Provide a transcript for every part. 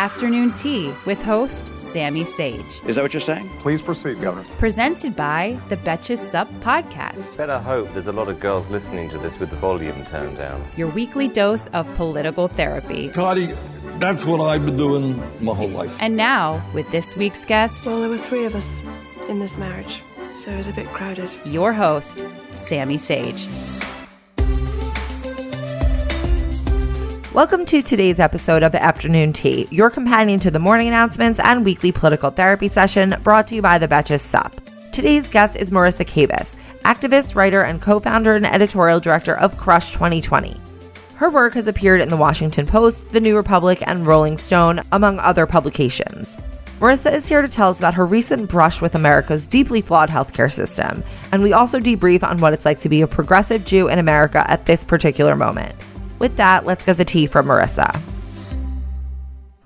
Afternoon Tea with host Sami Sage. Is that what you're saying? Please proceed, Governor. Presented by the Betches Sup Podcast, Better hope there's a lot of girls listening to this with the volume turned down. your weekly dose of political therapy. Cardi, that's what I've been doing my whole life. And now, with this week's guest, Well, there were three of us in this marriage, so it was a bit crowded. your host, Sami Sage. Welcome to today's episode of Afternoon Tea, your companion to the morning announcements and weekly political therapy session brought to you by the Betches Sup. Today's guest is Marisa Kabas, activist, writer, and co founder and editorial director of Crush 2020. Her work has appeared in the Washington Post, The New Republic, and Rolling Stone, among other publications. Marisa is here to tell us about her recent brush with America's deeply flawed healthcare system, and we also debrief on what it's like to be a progressive Jew in America at this particular moment. With that, let's get the tea from Marisa.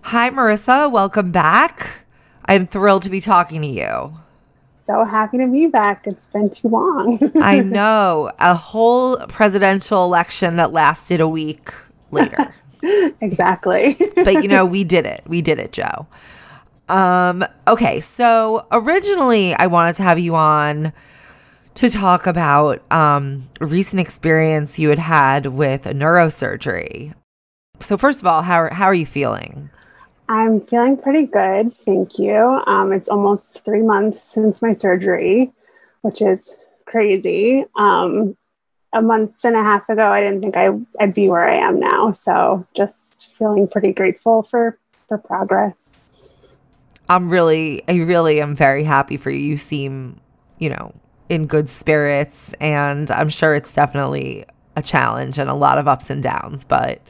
Hi, Marisa. Welcome back. I'm thrilled to be talking to you. So happy to be back. It's been too long. I know a whole presidential election that lasted a week later. exactly. but you know, we did it. We did it, Joe. Um, okay, so originally I wanted to have you on to talk about um, a recent experience you had had with neurosurgery. So first of all, how are, how are you feeling? I'm feeling pretty good. Thank you. Um, it's almost three months since my surgery, which is crazy. Um, a month and a half ago, I didn't think I, I'd be where I am now. So just feeling pretty grateful for, for progress. I'm really, I really am very happy for you. You seem, you know, in good spirits, and I'm sure it's definitely a challenge and a lot of ups and downs. But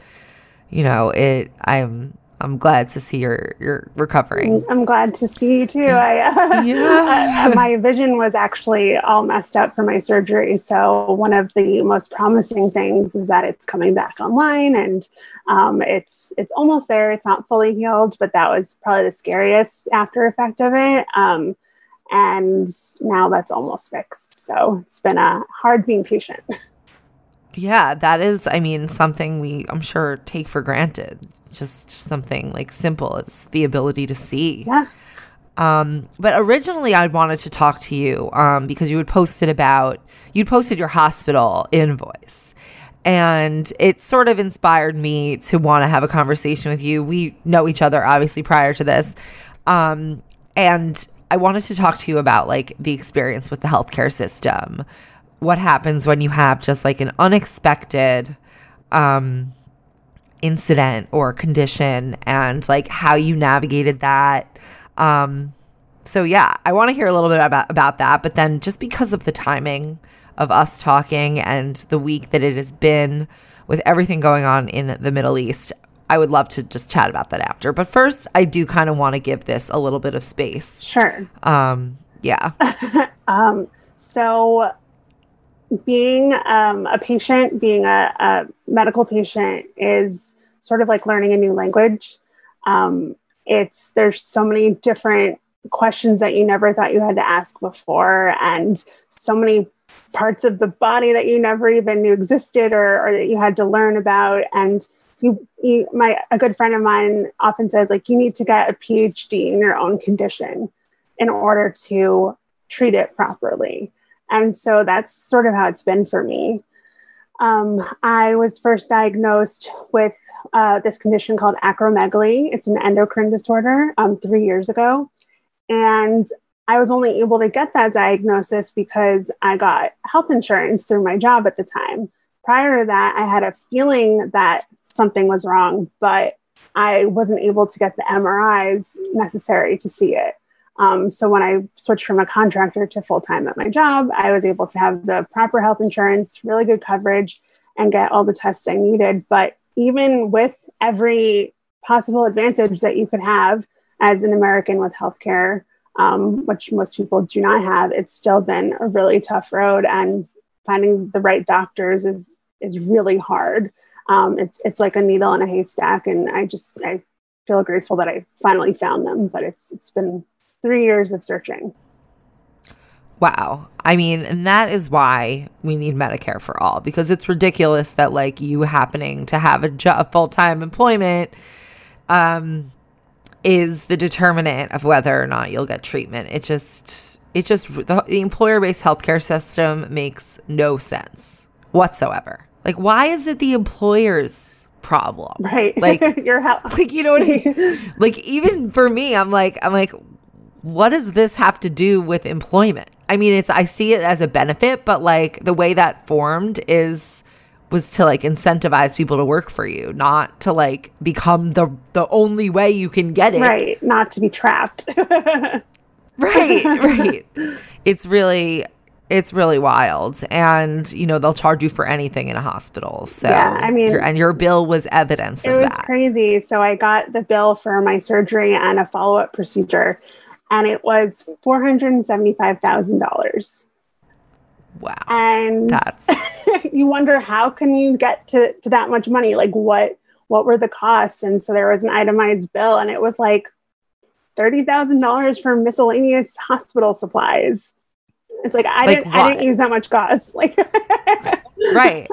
you know, it. I'm I'm glad to see you're you're recovering. I'm glad to see you too. I, uh, Yeah. uh, my vision was actually all messed up for my surgery. So one of the most promising things is that it's coming back online, and um, it's it's almost there. It's not fully healed, but that was probably the scariest after effect of it. Um, and now that's almost fixed. So it's been a hard being patient. Yeah, that is, I mean, something we, I'm sure, take for granted. Just something like simple. It's the ability to see. Yeah. Um, but originally, I wanted to talk to you um, because you had posted about, you'd posted your hospital invoice. And it sort of inspired me to want to have a conversation with you. We know each other, obviously, prior to this. Um, and I wanted to talk to you about like the experience with the healthcare system. What happens when you have just like an unexpected um, incident or condition and like how you navigated that. Um, so yeah, I want to hear a little bit about about that. But then just because of the timing of us talking and the week that it has been with everything going on in the Middle East, I would love to just chat about that after. But first, I do kind of want to give this a little bit of space. Sure. Um, yeah. Um, so, being um, a patient, being a, a medical patient, is sort of like learning a new language. Um, it's there's so many different questions that you never thought you had to ask before, and so many parts of the body that you never even knew existed or, or that you had to learn about. And you, you, my a good friend of mine often says like you need to get a PhD in your own condition in order to treat it properly. And so that's sort of how it's been for me. Um, I was first diagnosed with uh, this condition called acromegaly. It's an endocrine disorder um, three years ago. And I was only able to get that diagnosis because I got health insurance through my job at the time. Prior to that, I had a feeling that something was wrong, but I wasn't able to get the MRIs necessary to see it. Um, so when I switched from a contractor to full time at my job, I was able to have the proper health insurance, really good coverage, and get all the tests I needed. But even with every possible advantage that you could have as an American with healthcare, um, which most people do not have, it's still been a really tough road, and finding the right doctors is is really hard. Um, it's it's like a needle in a haystack, and I just I feel grateful that I finally found them. But it's it's been three years of searching. Wow. I mean, and that is why we need Medicare for all because it's ridiculous that like you happening to have a, full-time employment um is the determinant of whether or not you'll get treatment. It just it just the, the employer-based healthcare system makes no sense whatsoever. Like why is it the employer's problem? Right. Like your health. like you know what I mean? like even for me, I'm like I'm like what does this have to do with employment? I mean, it's I see it as a benefit, but like the way that formed is was to like incentivize people to work for you, not to like become the the only way you can get it. Right, not to be trapped. right, right. It's really it's really wild and you know they'll charge you for anything in a hospital so Yeah, I mean- your, and your bill was evidence it was that crazy. So I got the bill for my surgery and a follow up procedure, and it was four hundred and seventy five thousand dollars. wow And that's you wonder how can you get to, to that much money? Like what what were the costs? And so there was an itemized bill, and it was like thirty thousand dollars for miscellaneous hospital supplies. It's like I Like didn't I didn't use that much gauze. Like right.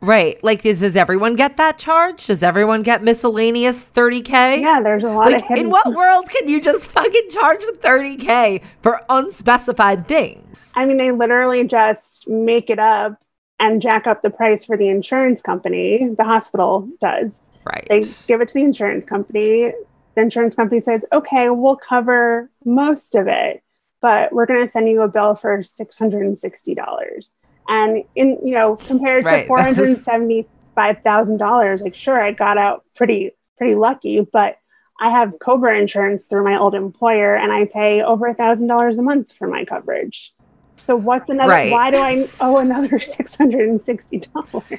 Right. Like is, does everyone get that charge? Does everyone get miscellaneous 30k yeah, there's a lot like of hidden in what world can you just fucking charge 30k for unspecified things? I mean, they literally just make it up and jack up the price for the insurance company. The hospital does. right. They give it to the insurance company. The insurance company says, okay, we'll cover most of it, but we're going to send you a bill for $660. And in, you know, compared Right. to $475,000, like sure, I got out pretty, pretty lucky, but I have Cobra insurance through my old employer and I pay over a thousand dollars a month for my coverage. So what's another, Right. why do I owe another $660?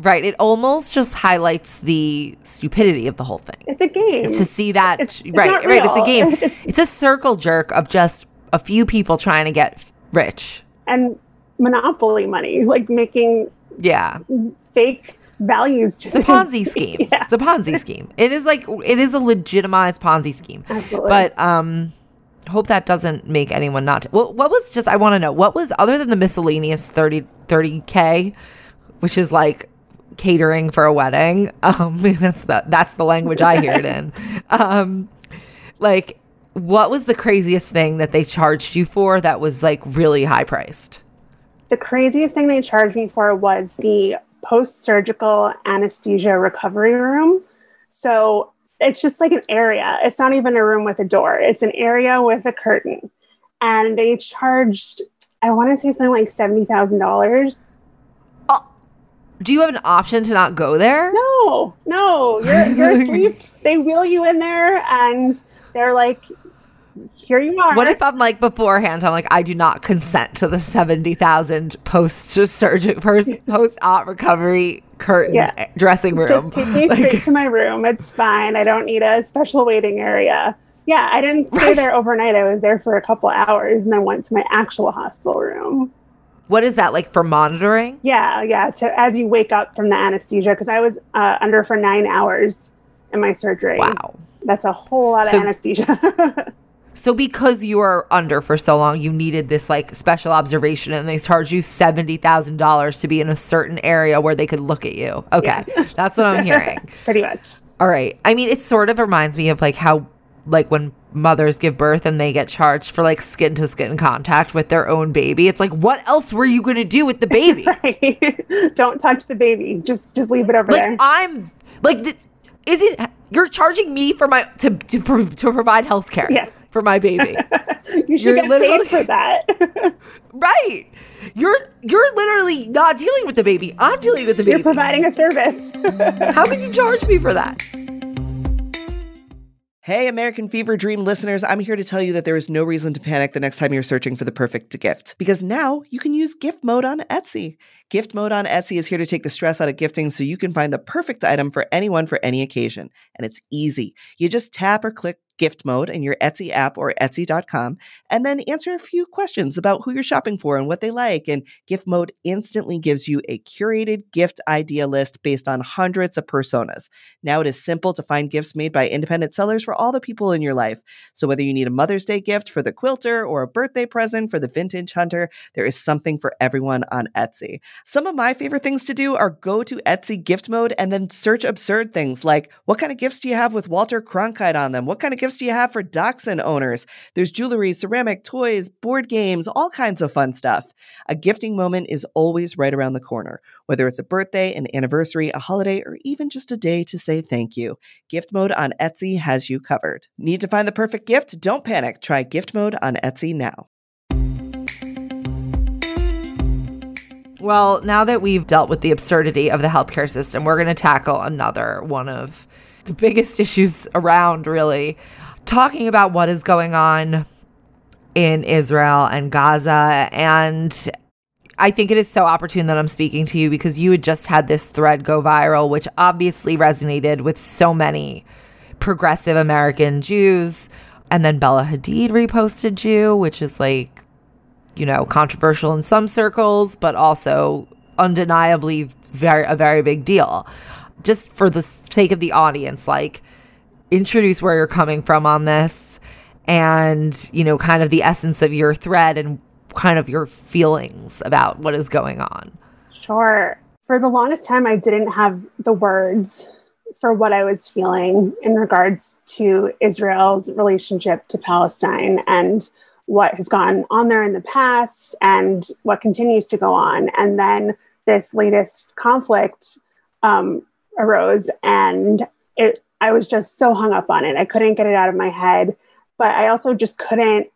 right it almost just highlights the stupidity of the whole thing It's a game. to see that It's- it's right right it's a game it's a circle jerk of just a few people trying to get rich and monopoly money, like making yeah fake values. It's a Ponzi scheme. Yeah. It's a Ponzi scheme. It is like it is a legitimized Ponzi scheme. Absolutely. But um hope that doesn't make anyone not to, well, what was just I want to know what was other than the miscellaneous 30 30k which is like catering for a wedding. Um that's the that's the language I hear it in. Um like what was the craziest thing that they charged you for that was like really high priced? the craziest thing they charged me for was the post surgical anesthesia recovery room. So it's just like an area. It's not even a room with a door, it's an area with a curtain. And they charged, I want to say something like $70,000. Oh, Do you have an option to not go there? No, no, you're, you're asleep. They wheel you in there and they're like, here you are. What if I'm like beforehand? I'm like, I do not consent to the seventy thousand post surgery post op recovery curtain Yeah. dressing room. Just take me straight to my room. It's fine. I don't need a special waiting area. Yeah, I didn't stay there overnight. I was there for a couple hours and then went to my actual hospital room. what is that like for monitoring? Yeah, yeah. To as you wake up from the anesthesia, because I was uh, under for nine hours in my surgery. Wow. that's a whole lot of anesthesia. So because you were under for so long, you needed this like special observation, and they charged you seventy thousand dollars to be in a certain area where they could look at you. Okay, that's what I'm hearing. Pretty much. All right. I mean, it sort of reminds me of like how like when mothers give birth and they get charged for like skin to skin contact with their own baby. It's like, what else were you going to do with the baby? Right. don't touch the baby. Just just leave it over like there. I'm like, th- is it? You're charging me for my to to, to provide health care Yes. for my baby, you should you're get literally- paid for that. right? You're you're literally not dealing with the baby. I'm dealing with the baby. You're providing a service. How can you charge me for that? Hey, American Fever Dream listeners, I'm here to tell you that there is no reason to panic the next time you're searching for the perfect gift because now you can use gift mode on Etsy. Gift mode on Etsy is here to take the stress out of gifting so you can find the perfect item for anyone for any occasion. And it's easy. You just tap or click gift mode in your Etsy app or Etsy.com, and then answer a few questions about who you're shopping for and what they like. And gift mode instantly gives you a curated gift idea list based on hundreds of personas. Now it is simple to find gifts made by independent sellers for all the people in your life. So whether you need a Mother's Day gift for the quilter or a birthday present for the vintage hunter, there is something for everyone on Etsy. Some of my favorite things to do are go to Etsy gift mode and then search absurd things like what kind of gifts do you have with Walter Cronkite on them? What kind of gifts do you have for dachshund owners? There's jewelry, ceramic, toys, board games, all kinds of fun stuff. A gifting moment is always right around the corner, whether it's a birthday, an anniversary, a holiday, or even just a day to say thank you. Gift mode on Etsy has you covered. Need to find the perfect gift? Don't panic. Try gift mode on Etsy now. Well, now that we've dealt with the absurdity of the healthcare system, we're going to tackle another one of the biggest issues around, really. Talking about what is going on in Israel and Gaza. And I think it is so opportune that I'm speaking to you because you had just had this thread go viral, which obviously resonated with so many progressive American Jews. And then Bella Hadid reposted you, which is like, you know, controversial in some circles, but also undeniably very a very big deal. Just for the sake of the audience, like introduce where you're coming from on this and, you know, kind of the essence of your thread and kind of your feelings about what is going on. Sure. For the longest time, I didn't have the words for what I was feeling in regards to Israel's relationship to Palestine and what has gone on there in the past and what continues to go on. And then this latest conflict um, arose, and it, I was just so hung up on it. I couldn't get it out of my head, but I also just couldn't.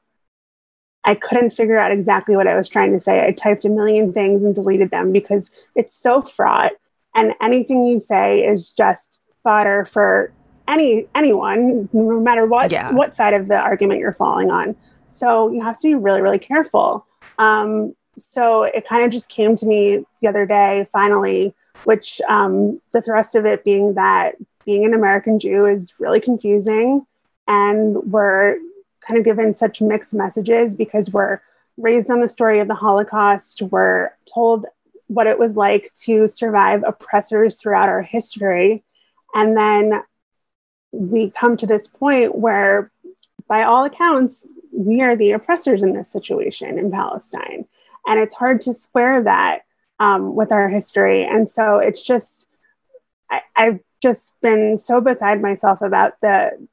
I couldn't figure out exactly what I was trying to say. I typed a million things and deleted them because it's so fraught, and anything you say is just fodder for any anyone, no matter what Yeah. what side of the argument you're falling on. So you have to be really, really careful. Um, so it kind of just came to me the other day, finally, which um, the thrust of it being that being an American Jew is really confusing, and we're kind of given such mixed messages because we're raised on the story of the Holocaust. We're told what it was like to survive oppressors throughout our history. And then we come to this point where, by all accounts, we are the oppressors in this situation in Palestine. And it's hard to square that um, with our history. And so it's just, I, I've just been so beside myself about the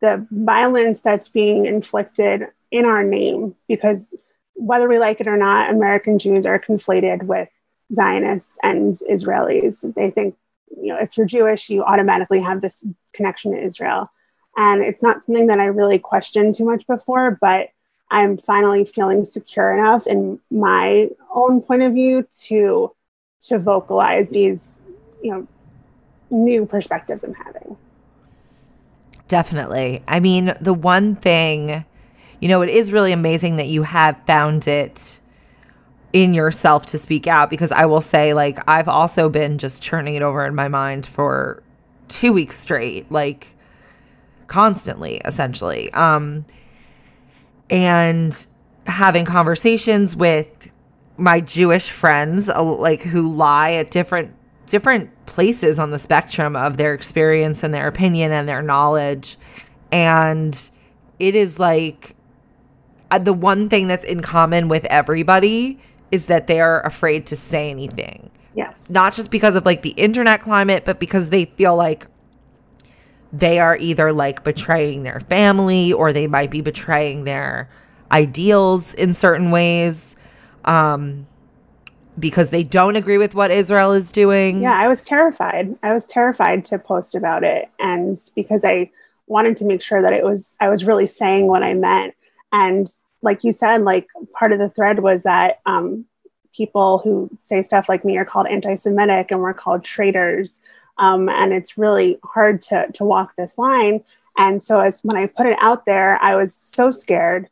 the violence that's being inflicted in our name because whether we like it or not, American Jews are conflated with Zionists and Israelis. They think, you know, if you're Jewish, you automatically have this connection to Israel. And it's not something that I really questioned too much before, but I'm finally feeling secure enough in my own point of view to to vocalize these, you know, new perspectives I'm having. Definitely. I mean, the one thing, you know, it is really amazing that you have found it in yourself to speak out because I will say, like, I've also been just churning it over in my mind for two weeks straight, like, constantly, essentially. Um, and having conversations with my Jewish friends, uh, like, who lie at different different places on the spectrum of their experience and their opinion and their knowledge. And it is like uh, the one thing that's in common with everybody is that they are afraid to say anything. Yes. Not just because of like the internet climate, but because they feel like they are either like betraying their family or they might be betraying their ideals in certain ways. Um, because they don't agree with what Israel is doing. Yeah, I was terrified. I was terrified to post about it. And because I wanted to make sure that it was, I was really saying what I meant. And like you said, like part of the thread was that um, people who say stuff like me are called anti Semitic and we're called traitors. Um, and it's really hard to, to walk this line. And so as when I put it out there, I was so scared.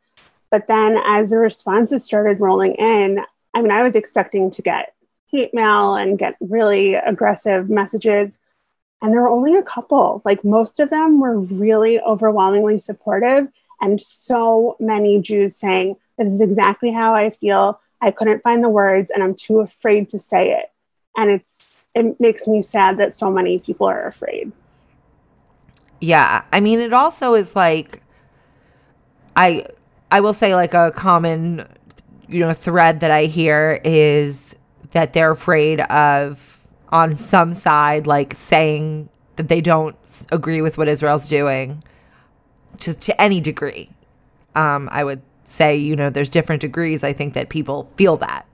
But then as the responses started rolling in, I mean, I was expecting to get hate mail and get really aggressive messages. And there were only a couple. Like most of them were really overwhelmingly supportive. And so many Jews saying, This is exactly how I feel. I couldn't find the words and I'm too afraid to say it. And it's it makes me sad that so many people are afraid. Yeah. I mean, it also is like I I will say like a common you know thread that I hear is that they're afraid of on some side like saying that they don't agree with what Israel's doing to to any degree. Um I would say, you know, there's different degrees I think that people feel that.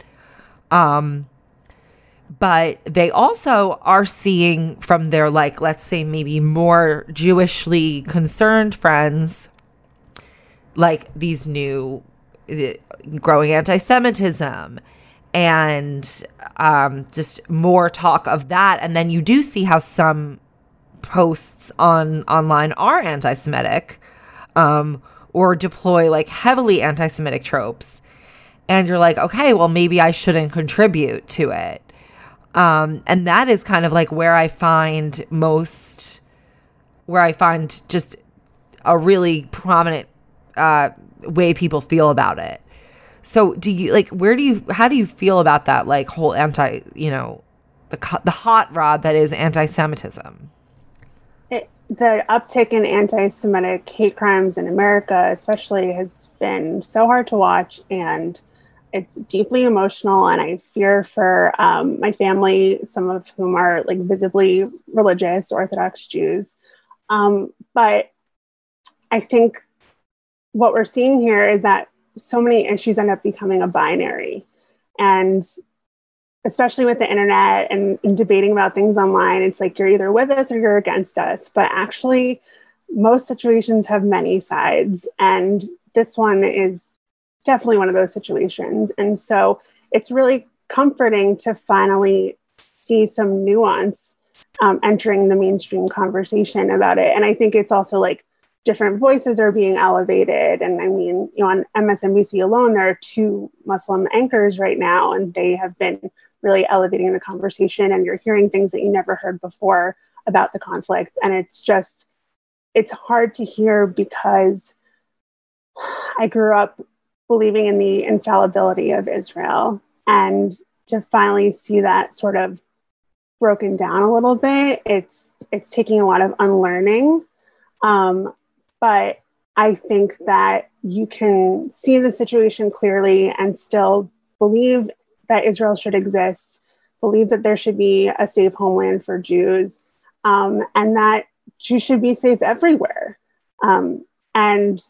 Um but they also are seeing from their like let's say maybe more jewishly concerned friends like these new uh, growing anti-semitism and um, just more talk of that. And then you do see how some posts on online are anti-semitic um, or deploy like heavily anti-semitic tropes. And you're like okay well maybe i shouldn't contribute to it um, and that is kind of like where I find most, where I find just a really prominent uh, way people feel about it. So do you like where do you how do you feel about that like whole anti you know the the hot rod that is anti-Semitism? It, the uptick in anti-Semitic hate crimes in America, especially, has been so hard to watch, and it's deeply emotional and i fear for um, my family some of whom are like visibly religious orthodox jews. Um, but i think what we're seeing here is that so many issues end up becoming a binary. And especially with the internet and, and debating about things online it's like you're either with us or you're against us. But actually most situations have many sides and this one is definitely one of those situations. And so it's really comforting to finally see some nuance um, entering the mainstream conversation about it. And I think it's also like different voices are being elevated. And I mean, you know, on MSNBC alone, there are two Muslim anchors right now, and they have been really elevating the conversation. And you're hearing things that you never heard before about the conflict. And it's just, it's hard to hear because I grew up believing in the infallibility of Israel. And to finally see that sort of broken down a little bit, it's it's taking a lot of unlearning. Um, but I think that you can see the situation clearly and still believe that Israel should exist, believe that there should be a safe homeland for Jews, um, and that Jews should be safe everywhere. Um, and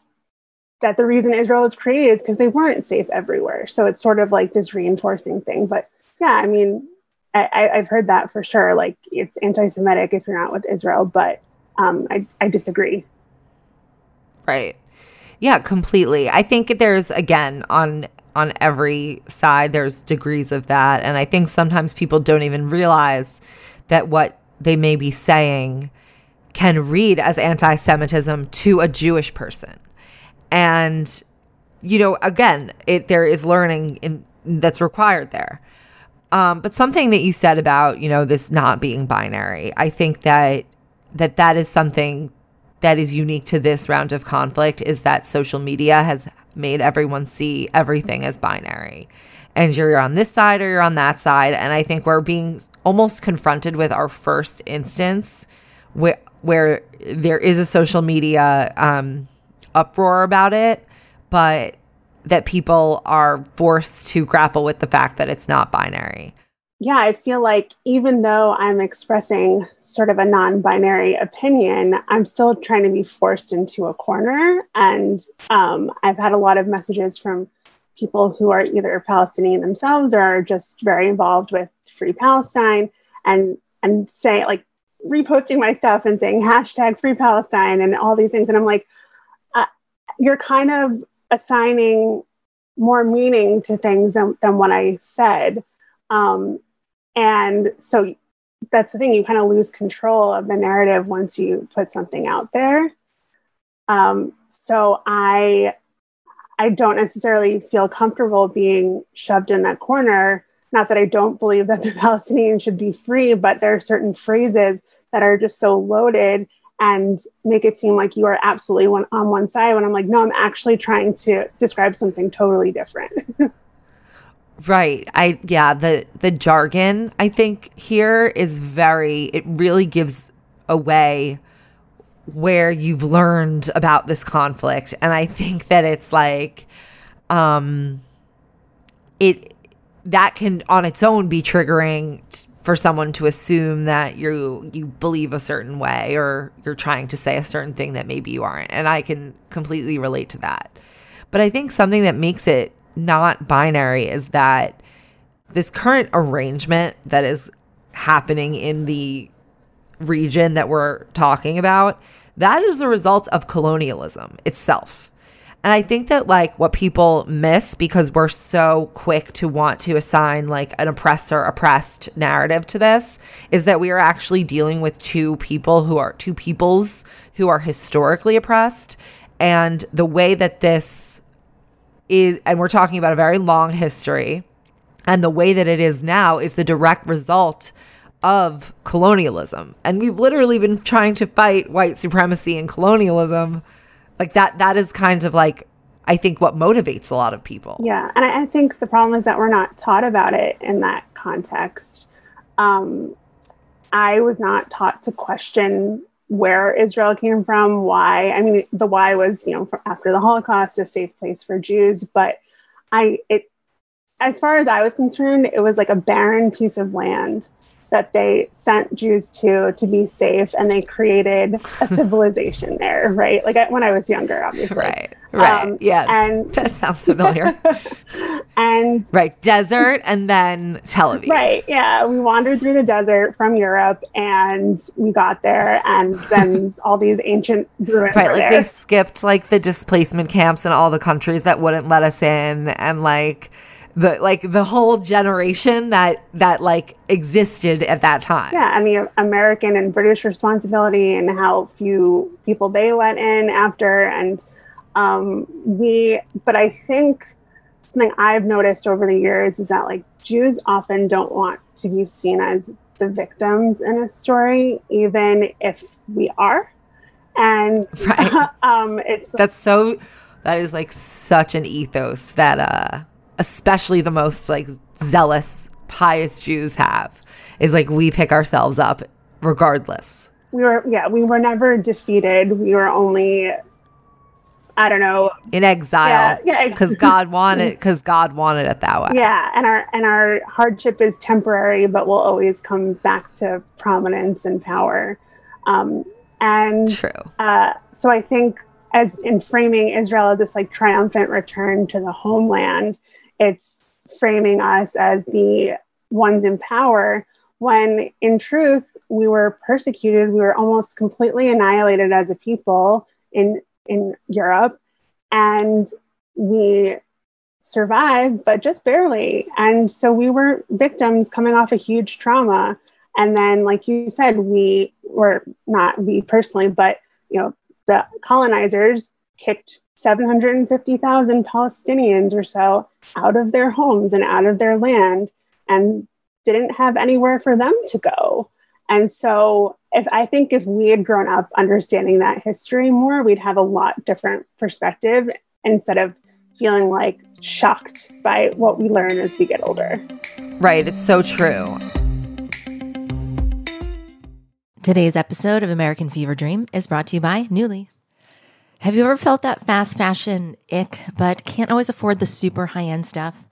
that the reason Israel was created is because they weren't safe everywhere. So it's sort of like this reinforcing thing. But yeah, I mean, I, have heard that for sure. Like it's anti-Semitic if you're not with Israel, but um, I, I disagree. Right. Yeah, completely. I think there's again on on every side there's degrees of that, and I think sometimes people don't even realize that what they may be saying can read as anti-Semitism to a Jewish person and you know again it there is learning in that's required there. Um, but something that you said about you know this not being binary i think that that that is something that is unique to this round of conflict is that social media has made everyone see everything as binary. And you're on this side or you're on that side. And i think we're being almost confronted with our first instance where where there is a social media um, uproar about it, but that people are forced to grapple with the fact that it's not binary. Yeah, I feel like even though I'm expressing sort of a non binary opinion, I'm still trying to be forced into a corner. And um, I've had a lot of messages from people who are either Palestinian themselves or are just very involved with Free Palestine and and say like reposting my stuff and saying hashtag Free Palestine and all these things. And I'm like, you're kind of assigning more meaning to things than, than what I said. Um, and so that's the thing, you kind of lose control of the narrative once you put something out there. Um, so I I don't necessarily feel comfortable being shoved in that corner. Not that I don't believe that the Palestinians should be free, but there are certain phrases that are just so loaded and make it seem like you are absolutely one, on one side when I'm like, no, I'm actually trying to describe something totally different. right. I yeah, the the jargon I think here is very it really gives away where you've learned about this conflict and I think that it's like um it that can on its own be triggering for someone to assume that you you believe a certain way or you're trying to say a certain thing that maybe you aren't. And i can completely relate to that. But i think something that makes it not binary is that this current arrangement that is happening in the region that we're talking about that is a result of colonialism itself and I think that like what people miss because we're so quick to want to assign like an oppressor oppressed narrative to this is that we are actually dealing with two people who are two peoples who are historically oppressed. And the way that this is, and we're talking about a very long history, and the way that it is now is the direct result of colonialism. And we've literally been trying to fight white supremacy and colonialism like that that is kind of like I think what motivates a lot of people. Yeah, and I, I think the problem is that we're not taught about it in that context. Um, I was not taught to question where Israel came from, why. I mean, the why was, you know, after the Holocaust, a safe place for Jews. But I, it, as far as I was concerned, it was like a barren piece of land that they sent Jews to to be safe, and they created a civilization there, right? Like I, when I was younger, obviously. Right. Right. Um, yeah. And that sounds familiar. and right, desert, and then Tel Aviv. Right. Yeah, we wandered through the desert from Europe, and we got there, and then all these ancient ruins. Right. Like there. they skipped like the displacement camps in all the countries that wouldn't let us in, and like the like the whole generation that that like existed at that time. Yeah, and the American and British responsibility and how few people they let in after and um, we but I think something I've noticed over the years is that like Jews often don't want to be seen as the victims in a story even if we are. And right. um it's That's so that is like such an ethos that uh especially the most like zealous, pious Jews have, is like we pick ourselves up regardless. We were, yeah, we were never defeated. We were only, I don't know, in exile. Yeah, because yeah. God wanted, because God wanted it that way. Yeah, and our and our hardship is temporary, but will always come back to prominence and power. Um, and true. Uh, so I think as in framing Israel as this like triumphant return to the homeland, it's framing us as the ones in power when in truth we were persecuted we were almost completely annihilated as a people in in Europe and we survived but just barely. And so we were victims coming off a huge trauma. And then like you said we were not we personally but you know the colonizers kicked 750,000 Palestinians or so out of their homes and out of their land and didn't have anywhere for them to go. And so if I think if we had grown up understanding that history more, we'd have a lot different perspective instead of feeling like shocked by what we learn as we get older. Right, it's so true. Today's episode of American Fever Dream is brought to you by Nuuly. Have you ever felt that fast fashion ick, but can't always afford the super high end stuff?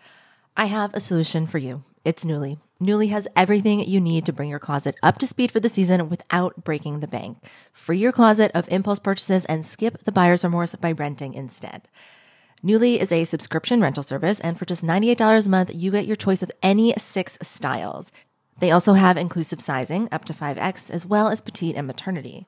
I have a solution for you. It's Nuuly. Nuuly has everything you need to bring your closet up to speed for the season without breaking the bank. Free your closet of impulse purchases and skip the buyer's remorse by renting instead. Nuuly is a subscription rental service, and for just $98 a month, you get your choice of any six styles. They also have inclusive sizing up to 5X, as well as petite and maternity.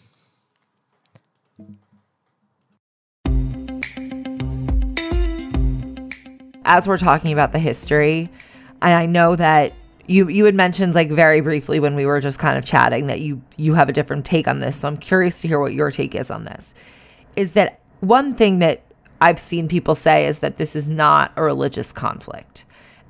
As we're talking about the history, and I know that you you had mentioned like very briefly when we were just kind of chatting that you you have a different take on this. So I'm curious to hear what your take is on this. Is that one thing that I've seen people say is that this is not a religious conflict.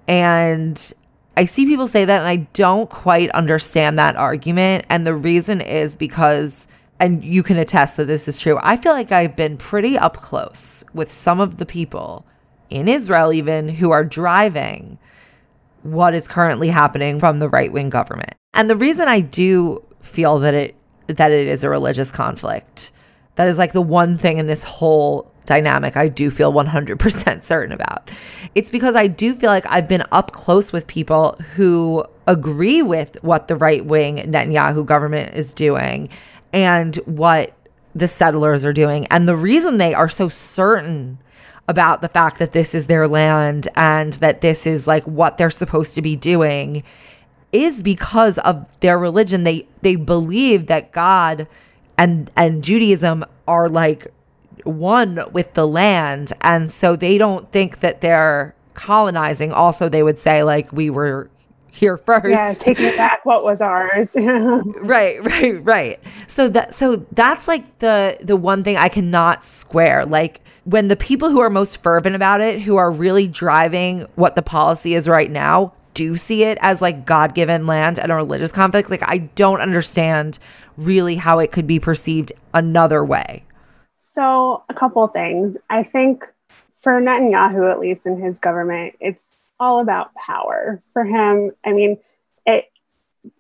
And I see people say that and I don't quite understand that argument and the reason is because and you can attest that this is true. I feel like I've been pretty up close with some of the people in Israel, even who are driving what is currently happening from the right wing government. And the reason I do feel that it that it is a religious conflict, that is like the one thing in this whole dynamic I do feel 100% certain about. It's because I do feel like I've been up close with people who agree with what the right wing Netanyahu government is doing and what the settlers are doing. And the reason they are so certain about the fact that this is their land and that this is like what they're supposed to be doing is because of their religion. They they believe that God and and Judaism are like one with the land and so they don't think that they're colonizing also they would say like we were here first. Yeah, taking back what was ours. right, right, right. So that so that's like the the one thing I cannot square. Like when the people who are most fervent about it, who are really driving what the policy is right now, do see it as like God-given land and a religious conflict, like I don't understand really how it could be perceived another way. So, a couple things. I think for Netanyahu at least in his government, it's all about power for him. I mean, it,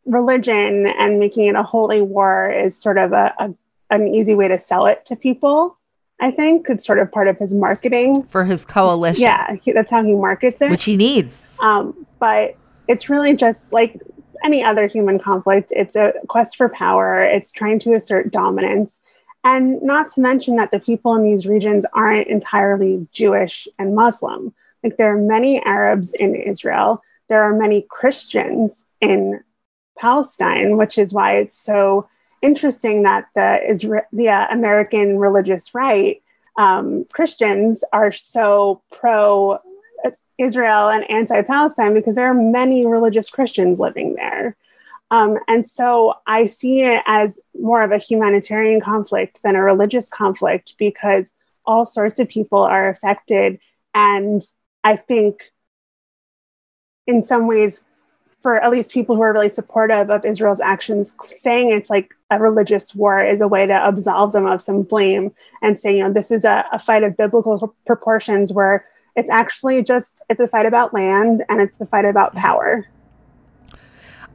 religion and making it a holy war is sort of a, a an easy way to sell it to people. I think it's sort of part of his marketing for his coalition. Yeah, he, that's how he markets it, which he needs. Um, but it's really just like any other human conflict. It's a quest for power. It's trying to assert dominance, and not to mention that the people in these regions aren't entirely Jewish and Muslim. Like there are many Arabs in Israel, there are many Christians in Palestine, which is why it's so interesting that the Isra- the uh, American religious right um, Christians are so pro Israel and anti Palestine because there are many religious Christians living there. Um, and so I see it as more of a humanitarian conflict than a religious conflict because all sorts of people are affected and I think in some ways, for at least people who are really supportive of Israel's actions, saying it's like a religious war is a way to absolve them of some blame and saying, you know, this is a, a fight of biblical proportions where it's actually just it's a fight about land and it's a fight about power.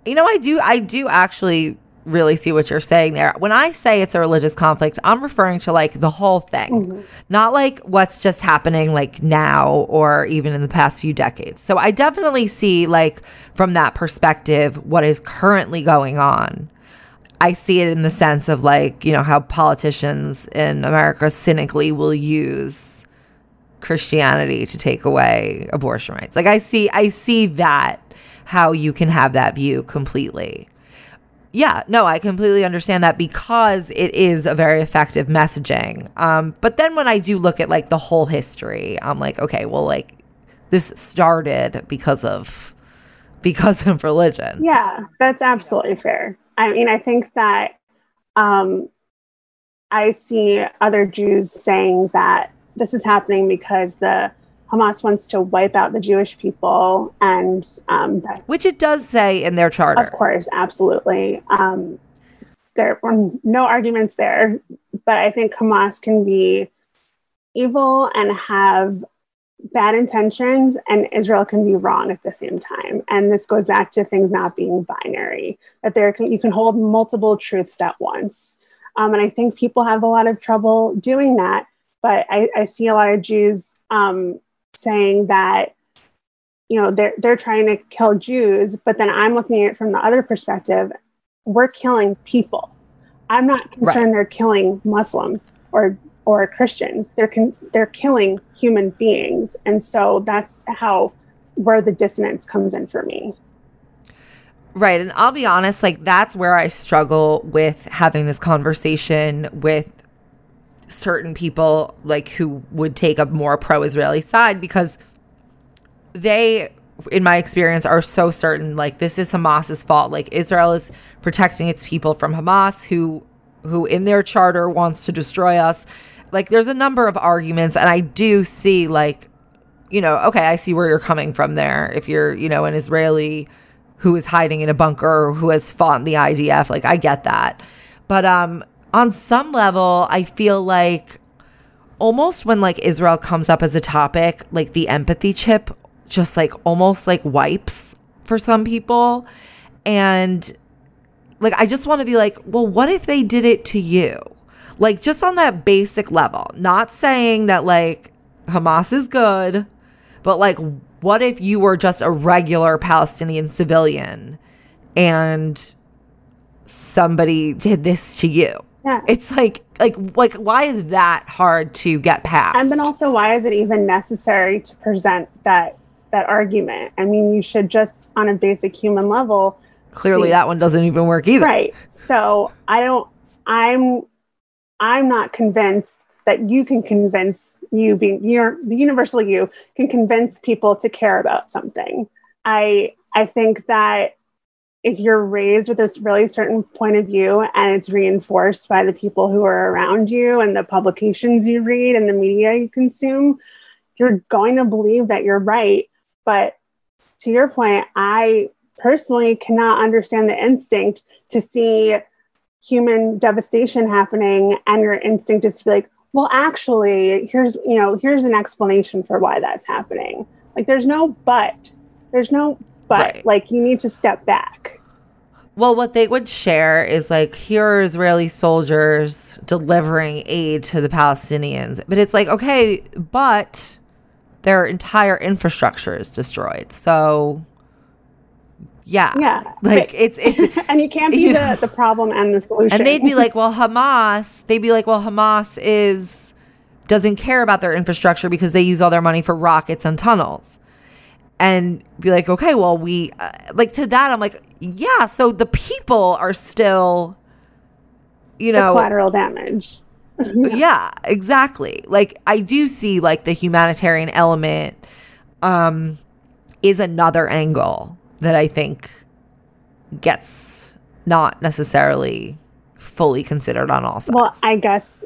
You know, I do I do actually really see what you're saying there. When I say it's a religious conflict, I'm referring to like the whole thing, mm-hmm. not like what's just happening like now or even in the past few decades. So I definitely see like from that perspective what is currently going on. I see it in the sense of like, you know, how politicians in America cynically will use Christianity to take away abortion rights. Like I see I see that how you can have that view completely. Yeah, no, I completely understand that because it is a very effective messaging. Um, but then when I do look at like the whole history, I'm like, okay, well, like this started because of because of religion. Yeah, that's absolutely fair. I mean, I think that um, I see other Jews saying that this is happening because the Hamas wants to wipe out the Jewish people, and um, which it does say in their charter. Of course, absolutely. Um, there were no arguments there, but I think Hamas can be evil and have bad intentions and Israel can be wrong at the same time. And this goes back to things not being binary, that there can, you can hold multiple truths at once. Um, and I think people have a lot of trouble doing that. But I, I see a lot of Jews um, saying that, you know, they're, they're trying to kill Jews, but then I'm looking at it from the other perspective. We're killing people. I'm not concerned right. they're killing Muslims or or Christians. They're con- they're killing human beings, and so that's how where the dissonance comes in for me. Right, and I'll be honest, like that's where I struggle with having this conversation with certain people like who would take a more pro-Israeli side because they in my experience are so certain like this is Hamas's fault like Israel is protecting its people from Hamas who who in their charter wants to destroy us like there's a number of arguments and I do see like you know, okay, I see where you're coming from there. If you're, you know, an Israeli who is hiding in a bunker who has fought in the IDF, like I get that. But um on some level, I feel like almost when like Israel comes up as a topic, like the empathy chip just like almost like wipes for some people. And like I just want to be like, well, what if they did it to you? Like just on that basic level, not saying that like Hamas is good, but like what if you were just a regular Palestinian civilian and somebody did this to you? Yeah. It's like like like why is that hard to get past? And then also why is it even necessary to present that that argument? I mean, you should just on a basic human level Clearly see, that one doesn't even work either. Right. So, I don't I'm I'm not convinced that you can convince you being you're the universal you can convince people to care about something. I I think that if you're raised with this really certain point of view and it's reinforced by the people who are around you and the publications you read and the media you consume, you're going to believe that you're right. But to your point, I personally cannot understand the instinct to see human devastation happening and your instinct is to be like well actually here's you know here's an explanation for why that's happening like there's no but there's no but right. like you need to step back well what they would share is like here are israeli soldiers delivering aid to the palestinians but it's like okay but their entire infrastructure is destroyed so yeah. Yeah. Like it's it's and you can't be you the, the problem and the solution. And they'd be like, well, Hamas, they'd be like, well, Hamas is doesn't care about their infrastructure because they use all their money for rockets and tunnels. And be like, okay, well, we uh, like to that. I'm like, yeah. So the people are still, you know, the collateral damage. yeah, exactly. Like I do see like the humanitarian element um is another angle that I think gets not necessarily fully considered on all sides. Well, I guess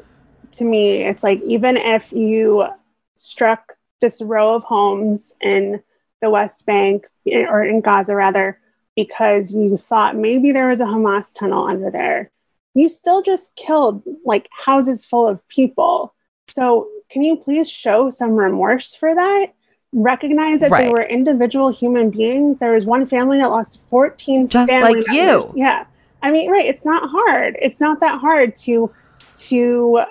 to me, it's like even if you struck this row of homes in the West Bank eh, or in Gaza, rather, because you thought maybe there was a Hamas tunnel under there, you still just killed like houses full of people. So, can you please show some remorse for that? recognize that right. they were individual human beings. There was one family that lost 14 just like members. you. Yeah. I mean, right, it's not hard. It's not that hard to to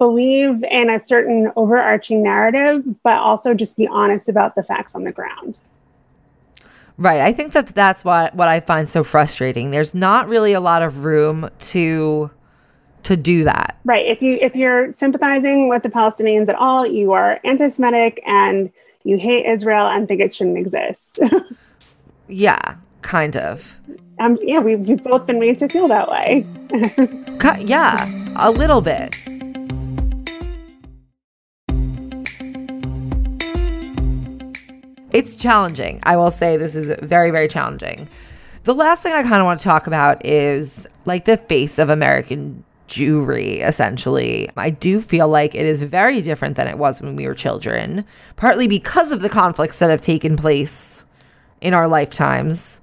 believe in a certain overarching narrative, but also just be honest about the facts on the ground. Right. I think that that's what what I find so frustrating. There's not really a lot of room to to do that. Right. If you if you're sympathizing with the Palestinians at all, you are anti-Semitic and you hate Israel and think it shouldn't exist. yeah, kind of. Um, yeah, we've, we've both been made to feel that way. yeah, a little bit. It's challenging. I will say this is very, very challenging. The last thing I kind of want to talk about is like the face of American Jewry, essentially. I do feel like it is very different than it was when we were children, partly because of the conflicts that have taken place in our lifetimes.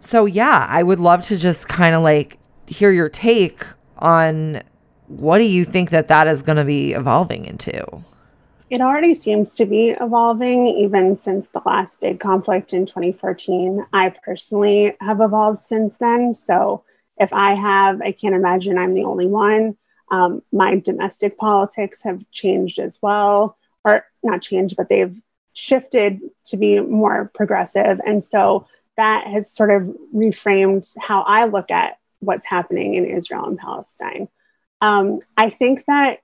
So, yeah, I would love to just kind of like hear your take on what do you think that that is going to be evolving into? It already seems to be evolving even since the last big conflict in 2014. I personally have evolved since then. So if I have, I can't imagine I'm the only one. Um, my domestic politics have changed as well, or not changed, but they've shifted to be more progressive. And so that has sort of reframed how I look at what's happening in Israel and Palestine. Um, I think that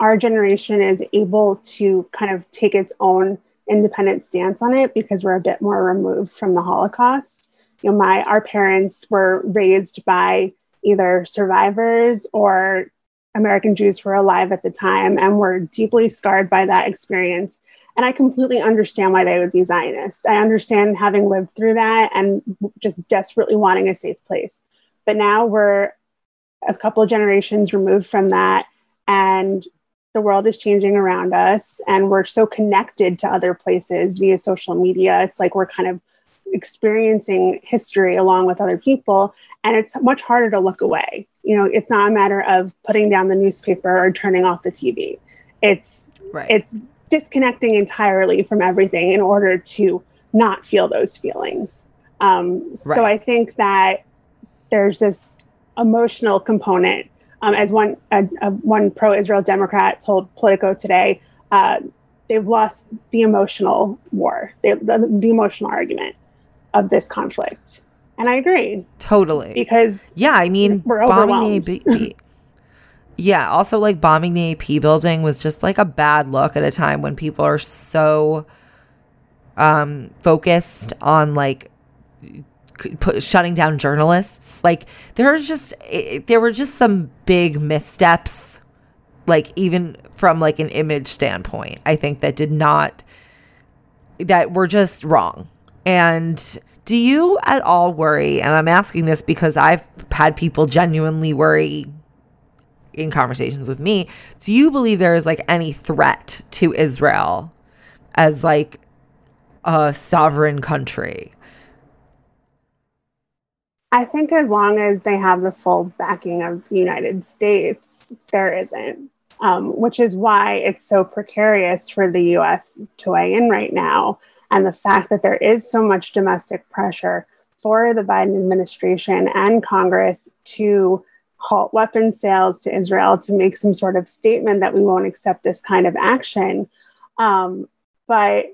our generation is able to kind of take its own independent stance on it because we're a bit more removed from the Holocaust. You know, my our parents were raised by either survivors or American Jews who were alive at the time and were deeply scarred by that experience. And I completely understand why they would be Zionist. I understand having lived through that and just desperately wanting a safe place. But now we're a couple of generations removed from that. And the world is changing around us and we're so connected to other places via social media. It's like we're kind of experiencing history along with other people and it's much harder to look away. You know, it's not a matter of putting down the newspaper or turning off the TV. It's right. it's disconnecting entirely from everything in order to not feel those feelings. Um, right. So I think that there's this emotional component um, as one one pro-Israel Democrat told Politico today, uh, they've lost the emotional war, they, the, the emotional argument of this conflict, and I agree. Totally. Because yeah, I mean we're bombing the AP, yeah, also like bombing the AP building was just like a bad look at a time when people are so um, focused on like put, shutting down journalists. Like there are just it, there were just some big missteps, like even from like an image standpoint. I think that did not that were just wrong. And do you at all worry? And I'm asking this because I've had people genuinely worry in conversations with me. Do you believe there is like any threat to Israel as like a sovereign country? I think as long as they have the full backing of the United States, there isn't, um, which is why it's so precarious for the US to weigh in right now. And the fact that there is so much domestic pressure for the Biden administration and Congress to halt weapons sales to Israel, to make some sort of statement that we won't accept this kind of action. Um, but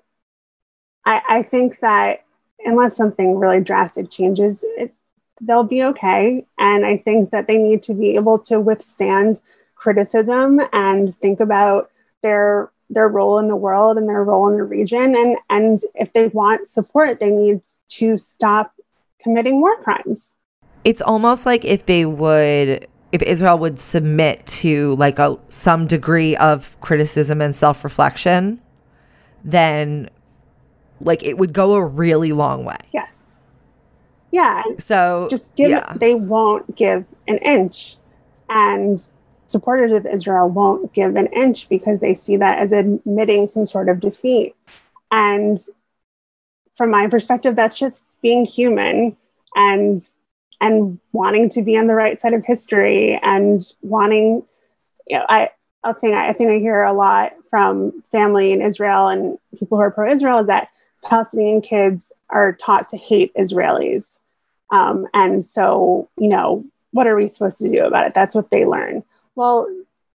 I, I think that unless something really drastic changes, it, they'll be okay. And I think that they need to be able to withstand criticism and think about their their role in the world and their role in the region. And and if they want support, they need to stop committing war crimes. It's almost like if they would if Israel would submit to like a some degree of criticism and self-reflection, then like it would go a really long way. Yes. Yeah. So just give yeah. they won't give an inch. And supporters of Israel won't give an inch because they see that as admitting some sort of defeat. And from my perspective, that's just being human and and wanting to be on the right side of history and wanting, you know, I a thing I think I hear a lot from family in Israel and people who are pro-Israel is that Palestinian kids are taught to hate Israelis um, and so, you know, what are we supposed to do about it? That's what they learn. Well,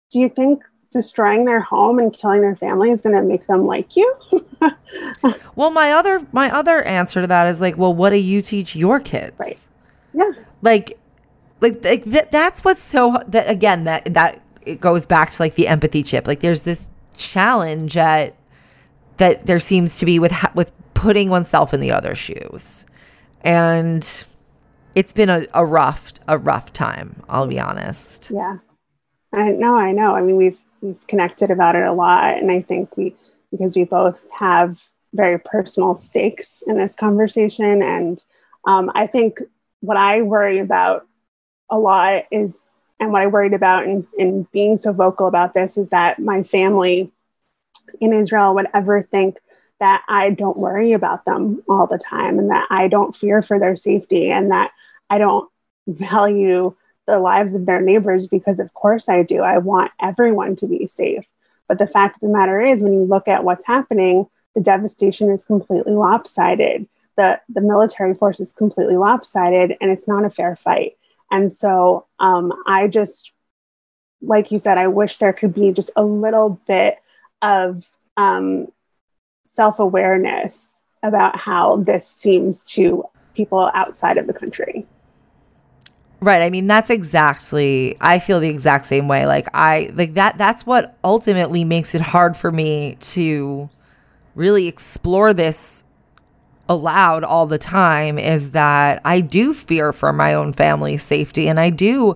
do you think destroying their home and killing their family is going to make them like you? well, my other my other answer to that is like, well, what do you teach your kids? Right. Yeah. Like, like, like th- that's what's so that again that that it goes back to like the empathy chip. Like, there's this challenge at that there seems to be with with putting oneself in the other shoes, and it's been a, a rough a rough time i'll be honest. Yeah. I know i know. I mean we've we've connected about it a lot and i think we because we both have very personal stakes in this conversation and um, i think what i worry about a lot is and what i worried about in, in being so vocal about this is that my family in israel would ever think that I don't worry about them all the time and that I don't fear for their safety and that I don't value the lives of their neighbors because, of course, I do. I want everyone to be safe. But the fact of the matter is, when you look at what's happening, the devastation is completely lopsided. The, the military force is completely lopsided, and it's not a fair fight. And so um, I just, like you said, I wish there could be just a little bit of um, self awareness about how this seems to people outside of the country. Right. I mean, that's exactly, I feel the exact same way. Like, I, like that, that's what ultimately makes it hard for me to really explore this aloud all the time is that I do fear for my own family's safety and I do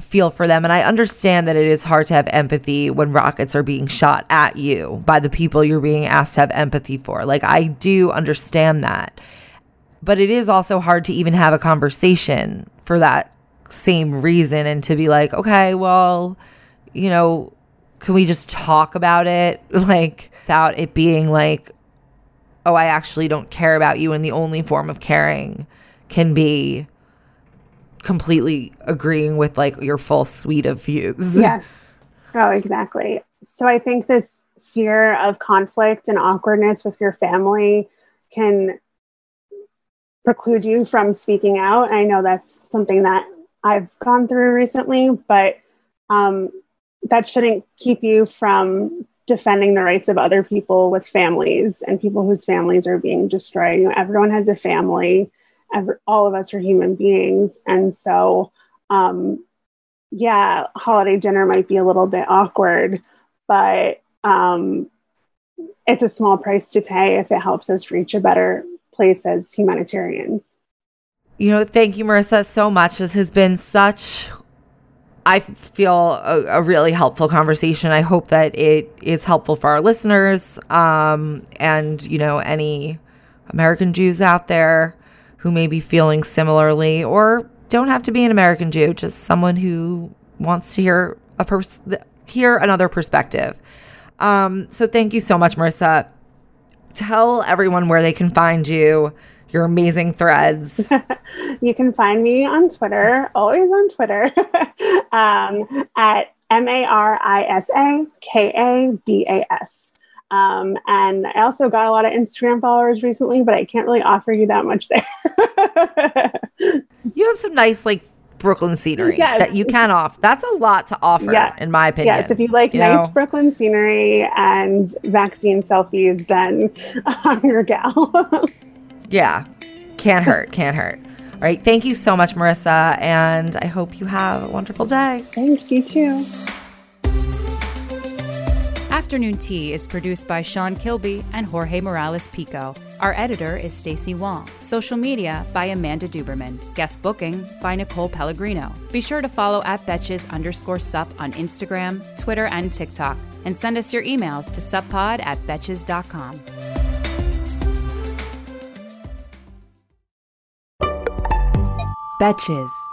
feel for them. And I understand that it is hard to have empathy when rockets are being shot at you by the people you're being asked to have empathy for. Like, I do understand that. But it is also hard to even have a conversation for that same reason and to be like, okay, well, you know, can we just talk about it? Like, without it being like, oh, I actually don't care about you. And the only form of caring can be completely agreeing with like your full suite of views. Yes. Oh, exactly. So I think this fear of conflict and awkwardness with your family can preclude you from speaking out. I know that's something that I've gone through recently, but um, that shouldn't keep you from defending the rights of other people with families and people whose families are being destroyed. You know, everyone has a family. Every, all of us are human beings, and so um, yeah, holiday dinner might be a little bit awkward, but um, it's a small price to pay if it helps us reach a better place as humanitarians. You know, thank you, Marisa, so much. This has been such, I feel, a, a really helpful conversation. I hope that it is helpful for our listeners um, and, you know, any American Jews out there who may be feeling similarly or don't have to be an American Jew, just someone who wants to hear a pers- hear another perspective. Um, so thank you so much, Marisa. Tell everyone where they can find you your amazing threads. you can find me on Twitter, always on Twitter, um, at M A R I S A K A B A S. Um, and I also got a lot of Instagram followers recently, but I can't really offer you that much there. you have some nice, like, Brooklyn scenery yes. that you can off. That's a lot to offer, yeah. in my opinion. Yes, if you like you nice know? Brooklyn scenery and vaccine selfies, then I'm your gal. Yeah. Can't hurt. Can't hurt. All right. Thank you so much, Marisa. And I hope you have a wonderful day. Thanks. You too. Afternoon Tea is produced by Sean Kilby and Jorge Morales Pico. Our editor is Stacy Wong. Social media by Amanda Duberman. Guest booking by Nicole Pellegrino. Be sure to follow at Betches underscore sup on Instagram, Twitter, and TikTok. And send us your emails to suppod at betches.com. Betches.